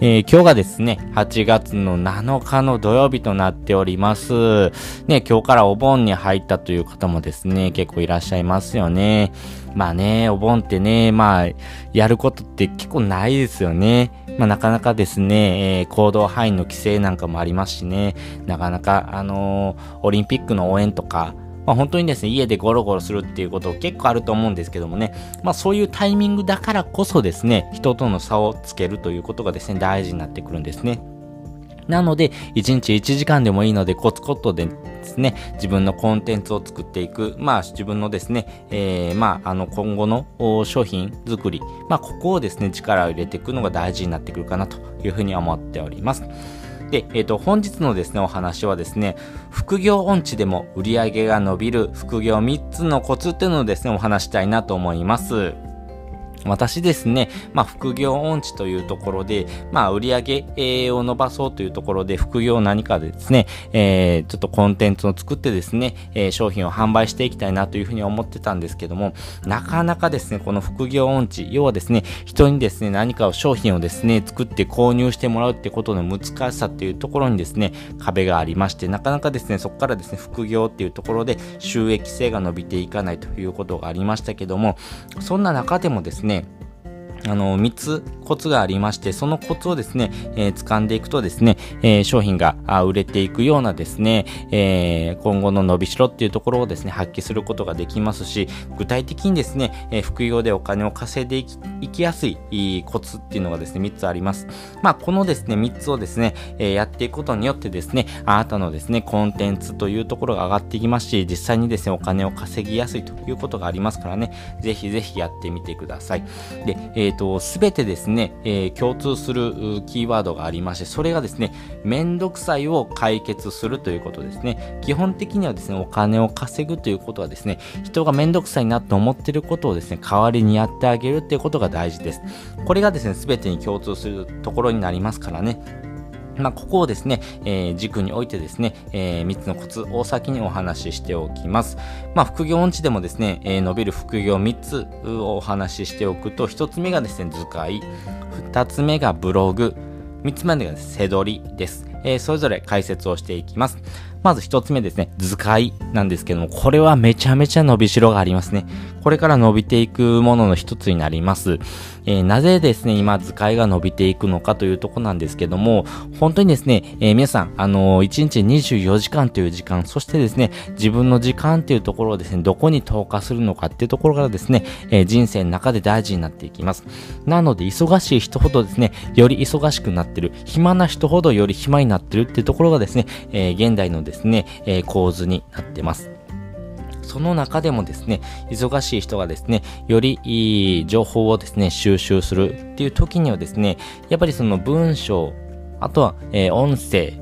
えー、今日がですね、8月の7日の土曜日となっております。ね、今日からお盆に入ったという方もですね、結構いらっしゃいますよね。まあね、お盆ってね、まあ、やることって結構ないですよね。まあなかなかですね、えー、行動範囲の規制なんかもありますしね、なかなか、あのー、オリンピックの応援とか、まあ、本当にですね、家でゴロゴロするっていうこと結構あると思うんですけどもね、まあそういうタイミングだからこそですね、人との差をつけるということがですね、大事になってくるんですね。なので、1日1時間でもいいので、コツコツでですね、自分のコンテンツを作っていく、まあ自分のですね、えー、まああの今後の商品作り、まあここをですね、力を入れていくのが大事になってくるかなというふうに思っております。で、えっ、ー、と、本日のですね、お話はですね、副業音痴でも売り上げが伸びる副業3つのコツっていうのをですね、お話したいなと思います。私ですね、まあ、副業音痴というところで、まあ、売上を伸ばそうというところで、副業何かでですね、えー、ちょっとコンテンツを作ってですね、えー、商品を販売していきたいなというふうに思ってたんですけども、なかなかですね、この副業音痴、要はですね、人にですね、何かを商品をですね、作って購入してもらうってことの難しさっていうところにですね、壁がありまして、なかなかですね、そこからですね、副業っていうところで収益性が伸びていかないということがありましたけども、そんな中でもですね、あの、3つコツがありまして、そのコツをですね、えー、掴んでいくとですね、えー、商品が売れていくようなですね、えー、今後の伸びしろっていうところをですね、発揮することができますし、具体的にですね、え副業でお金を稼いでいきやすいコツっていうのがですね、3つあります。まあ、このですね、3つをですね、えやっていくことによってですね、あなたのですね、コンテンツというところが上がっていきますし、実際にですね、お金を稼ぎやすいということがありますからね、ぜひぜひやってみてください。で、えっ、と、すべてですね、えー、共通するキーワードがありまして、それがですね、めんどくさいを解決するということですね。基本的にはですね、お金を稼ぐということはですね、人がめんどくさいなと思ってることをですね、代わりにやってあげるっていうことが大事です。これがですね、すべてに共通するところになりますからね。まあ、ここをですね、えー、軸においてですね、えー、3つのコツを先にお話ししておきます。まあ、副業音痴でもですね、えー、伸びる副業3つをお話ししておくと、1つ目がですね、図解、2つ目がブログ、3つ目が背取りです。えー、それぞれ解説をしていきます。まず一つ目ですね、図解なんですけども、これはめちゃめちゃ伸びしろがありますね。これから伸びていくものの一つになります。えー、なぜですね、今図解が伸びていくのかというとこなんですけども、本当にですね、えー、皆さん、あのー、1日24時間という時間、そしてですね、自分の時間というところをですね、どこに投下するのかっていうところからですね、えー、人生の中で大事になっていきます。なので、忙しい人ほどですね、より忙しくなってる、暇な人ほどより暇にななってるっていうところがですね、えー、現代のですね、えー、構図になってます。その中でもですね、忙しい人がですね、よりいい情報をですね、収集するっていう時にはですね、やっぱりその文章、あとは、えー、音声、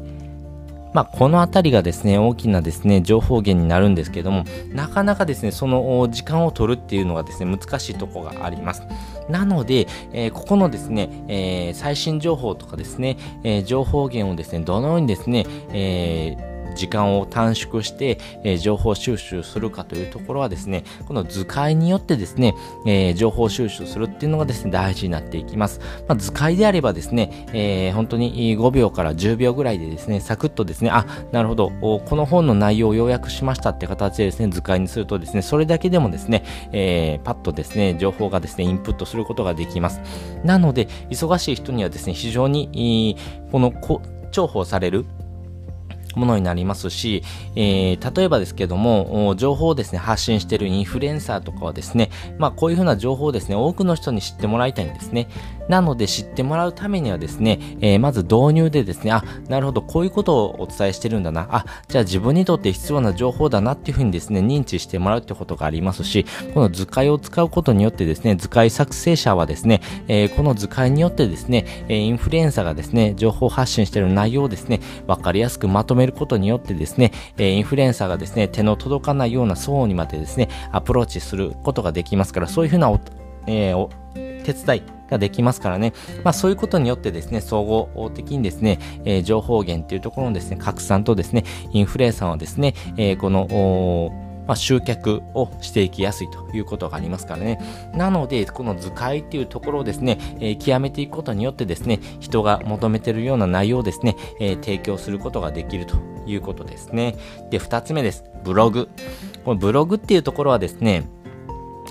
まあ、このあたりがですね、大きなですね、情報源になるんですけども、なかなかですね、その時間を取るっていうのがですね、難しいとこがあります。なので、えー、ここのですね、えー、最新情報とかですね、えー、情報源をですね、どのようにですね、えー時間を短縮して、えー、情報収集するかというところはですね、この図解によってですね、えー、情報収集するっていうのがですね、大事になっていきます。まあ、図解であればですね、えー、本当に5秒から10秒ぐらいでですね、サクッとですね、あ、なるほど、この本の内容を要約しましたって形でですね、図解にするとですね、それだけでもですね、えー、パッとですね、情報がですね、インプットすることができます。なので、忙しい人にはですね、非常に、この重宝されるものになりますし、えー、例えばですけども、情報をですね、発信しているインフルエンサーとかはですね、まあこういうふうな情報をですね、多くの人に知ってもらいたいんですね。なので知ってもらうためにはですね、えー、まず導入でですね、あ、なるほど、こういうことをお伝えしてるんだな。あ、じゃあ自分にとって必要な情報だなっていうふうにですね、認知してもらうってことがありますし、この図解を使うことによってですね、図解作成者はですね、えー、この図解によってですね、えインフルエンサーがですね、情報発信している内容をですね、わかりやすくまとめめることによってですね、えインフルエンサーがですね、手の届かないような層にまでですね、アプローチすることができますから、そういうふうなえー、手伝いができますからね。まあそういうことによってですね、総合的にですね、えー、情報源っていうところのですね、拡散とですね、インフルエンサーはですね、えー、この、まあ、集客をしていきやすいということがありますからね。なので、この図解っていうところをですね、えー、極めていくことによってですね、人が求めてるような内容をですね、えー、提供することができるということですね。で、二つ目です。ブログ。このブログっていうところはですね、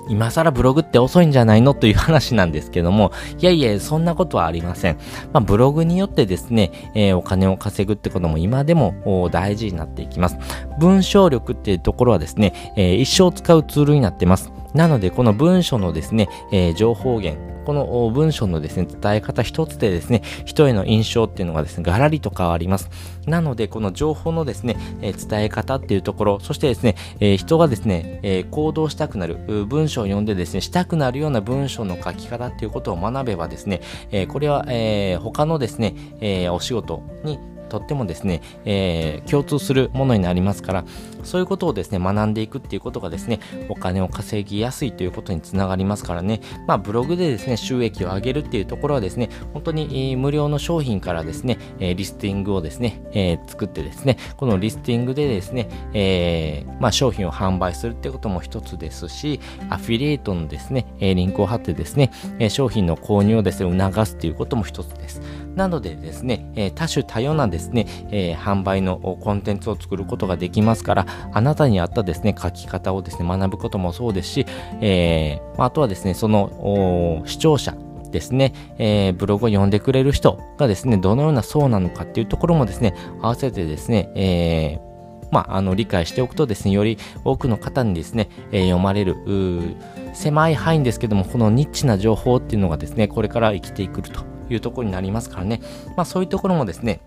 今更ブログって遅いんじゃないのという話なんですけども、いやいや、そんなことはありません。まあ、ブログによってですね、えー、お金を稼ぐってことも今でも大事になっていきます。文章力っていうところはですね、えー、一生使うツールになってます。なので、この文章のですね、えー、情報源、この文章のですね、伝え方一つでですね、人への印象っていうのがですね、ガラリと変わります。なので、この情報のですね、え、伝え方っていうところ、そしてですね、え、人がですね、え、行動したくなる、文章を読んでですね、したくなるような文章の書き方っていうことを学べばですね、えこれは、え他のですね、えお仕事にとってもですね、えー、共通するものになりますから、そういうことをですね、学んでいくっていうことがですね、お金を稼ぎやすいということにつながりますからね、まあ、ブログでですね、収益を上げるっていうところはですね、本当に、無料の商品からですね、えリスティングをですね、えー、作ってですね、このリスティングでですね、えー、まあ、商品を販売するってことも一つですし、アフィリエイトのですね、えリンクを貼ってですね、え商品の購入をですね、促すっていうことも一つです。なのでですね、え多種多様なですね、え販売のコンテンツを作ることができますから、あなたに合ったですね、書き方をですね、学ぶこともそうですし、えー、あとはですね、その視聴者、ですね、えー、ブログを読んでくれる人がですね、どのような層なのかっていうところもですね、合わせてですね、えー、まあ、あの、理解しておくとですね、より多くの方にですね、えー、読まれる、狭い範囲ですけども、このニッチな情報っていうのがですね、これから生きていくというところになりますからね、まあそういうところもですね、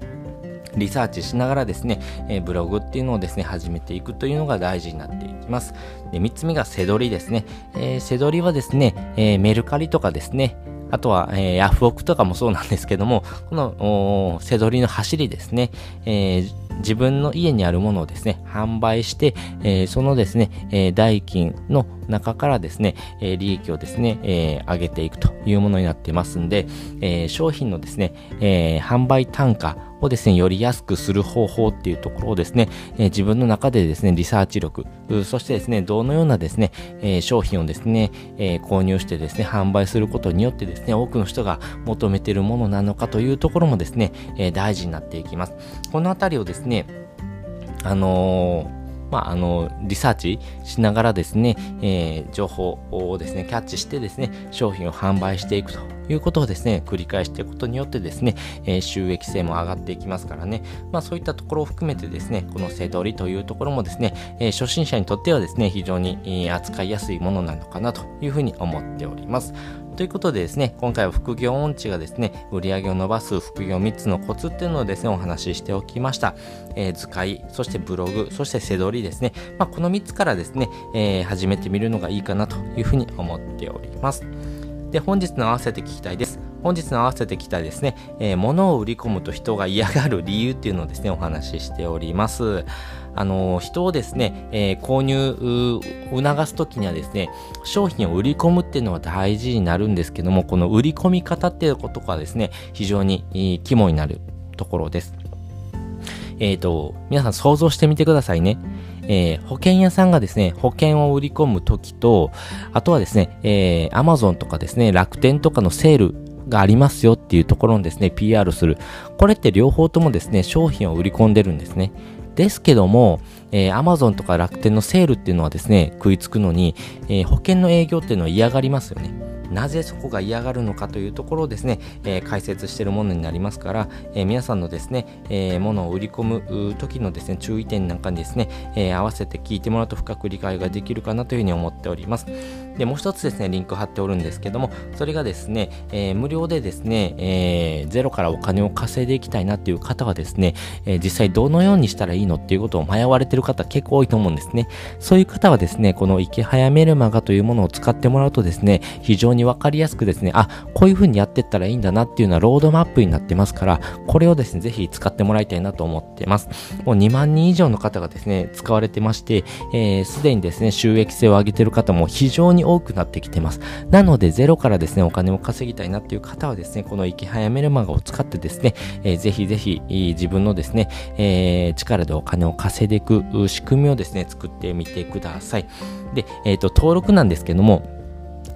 リサーチしながらですね、え、ブログっていうのをですね、始めていくというのが大事になっていきます。で、3つ目が背取りですね。えー、背取りはですね、えー、メルカリとかですね、あとは、えー、ヤフオクとかもそうなんですけども、この、背取りの走りですね、えー、自分の家にあるものをですね、販売して、えー、そのですね、え、代金の中からですね、えー、利益をですね、えー、上げていくというものになってますんで、えー、商品のですね、えー、販売単価をですね、より安くする方法っていうところをですね、えー、自分の中でですね、リサーチ力、そしてですね、どのようなですね、えー、商品をですね、えー、購入してですね、販売することによってですね、多くの人が求めているものなのかというところもですね、えー、大事になっていきます。このあたりをですね、あのーまあ、あの、リサーチしながらですね、えー、情報をですね、キャッチしてですね、商品を販売していくということをですね、繰り返していくことによってですね、えー、収益性も上がっていきますからね、まあそういったところを含めてですね、この背取りというところもですね、えー、初心者にとってはですね、非常に、扱いやすいものなのかなというふうに思っております。ということでですね、今回は副業音痴がですね、売り上げを伸ばす副業3つのコツっていうのをですね、お話ししておきました。えー、図解、そしてブログ、そして背取りですね。まあ、この3つからですね、えー、始めてみるのがいいかなというふうに思っております。で、本日の合わせて聞きたいです。本日の合わせて聞きたいですね、えー、物を売り込むと人が嫌がる理由っていうのをですね、お話ししております。あの、人をですね、えー、購入、促すときにはですね、商品を売り込むっていうのは大事になるんですけども、この売り込み方っていうことがですね、非常に肝になるところです。えっ、ー、と、皆さん想像してみてくださいね。えー、保険屋さんがですね、保険を売り込むときと、あとはですね、えー、Amazon とかですね、楽天とかのセールがありますよっていうところにですね、PR する。これって両方ともですね、商品を売り込んでるんですね。ですけども、えー、Amazon とか楽天のセールっていうのはですね、食いつくのに、えー、保険の営業っていうのは嫌がりますよね。なぜそこが嫌がるのかというところをですね、えー、解説しているものになりますから、えー、皆さんのですね、えー、ものを売り込む時のですね、注意点なんかにですね、え合わせて聞いてもらうと深く理解ができるかなというふうに思っております。で、もう一つですね、リンク貼っておるんですけども、それがですね、え無料でですね、えゼロからお金を稼いでいきたいなっていう方はですね、え実際どのようにしたらいいのっていうことを迷われてる方結構多いと思うんですね。そういう方はですね、この池早メルマガというものを使ってもらうとですね、非常にわかりやすくですね、あ、こういう風にやってったらいいんだなっていうのはロードマップになってますから、これをですね、ぜひ使ってもらいたいなと思ってます。もう2万人以上の方がですね、使われてまして、す、えー、で、にですね、収益性を上げてる方も非常に多くなってきてます。なので、ゼロからですね、お金を稼ぎたいなっていう方はですね、この生き早めるマガを使ってですね、えー、ぜひぜひ自分のですね、えー、力でお金を稼いでいく仕組みをですね、作ってみてください。で、えっ、ー、と、登録なんですけども、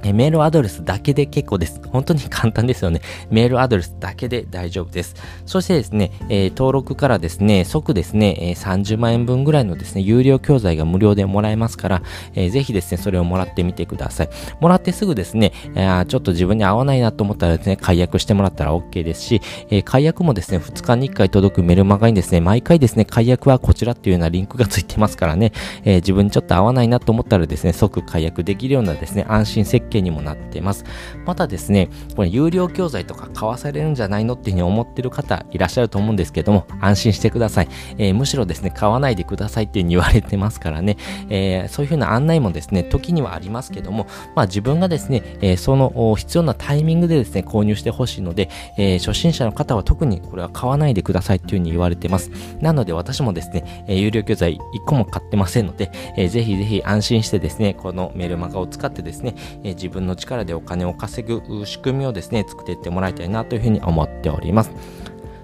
えメールアドレスだけで結構です。本当に簡単ですよね。メールアドレスだけで大丈夫です。そしてですね、えー、登録からですね、即ですね、えー、30万円分ぐらいのですね、有料教材が無料でもらえますから、えー、ぜひですね、それをもらってみてください。もらってすぐですね、えー、ちょっと自分に合わないなと思ったらですね、解約してもらったら OK ですし、えー、解約もですね、2日に1回届くメルマガにですね、毎回ですね、解約はこちらっていうようなリンクがついてますからね、えー、自分にちょっと合わないなと思ったらですね、即解約できるようなですね、安心設計にもなってます。またですね、これ有料教材とか買わされるんじゃないのっていうふうに思ってる方いらっしゃると思うんですけども、安心してください。えー、むしろですね、買わないでくださいっていうふうに言われてますからね、えー、そういうふうな案内もですね、時にはありますけども、まあ自分がですね、えー、その必要なタイミングでですね、購入してほしいので、えー、初心者の方は特にこれは買わないでくださいっていうふうに言われてます。なので私もですね、えー、有料教材1個も買ってませんので、えー、ぜひぜひ安心してですね、このメルマガを使ってですね、えー、自分の力でお金を稼ぐ仕組みをですね、作っていってもらいたいなというふうに思っております。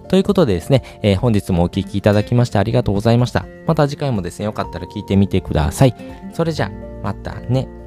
ということでですね、えー、本日もお聴きいただきましてありがとうございました。また次回もですね、よかったら聞いてみてください。それじゃあ、またね。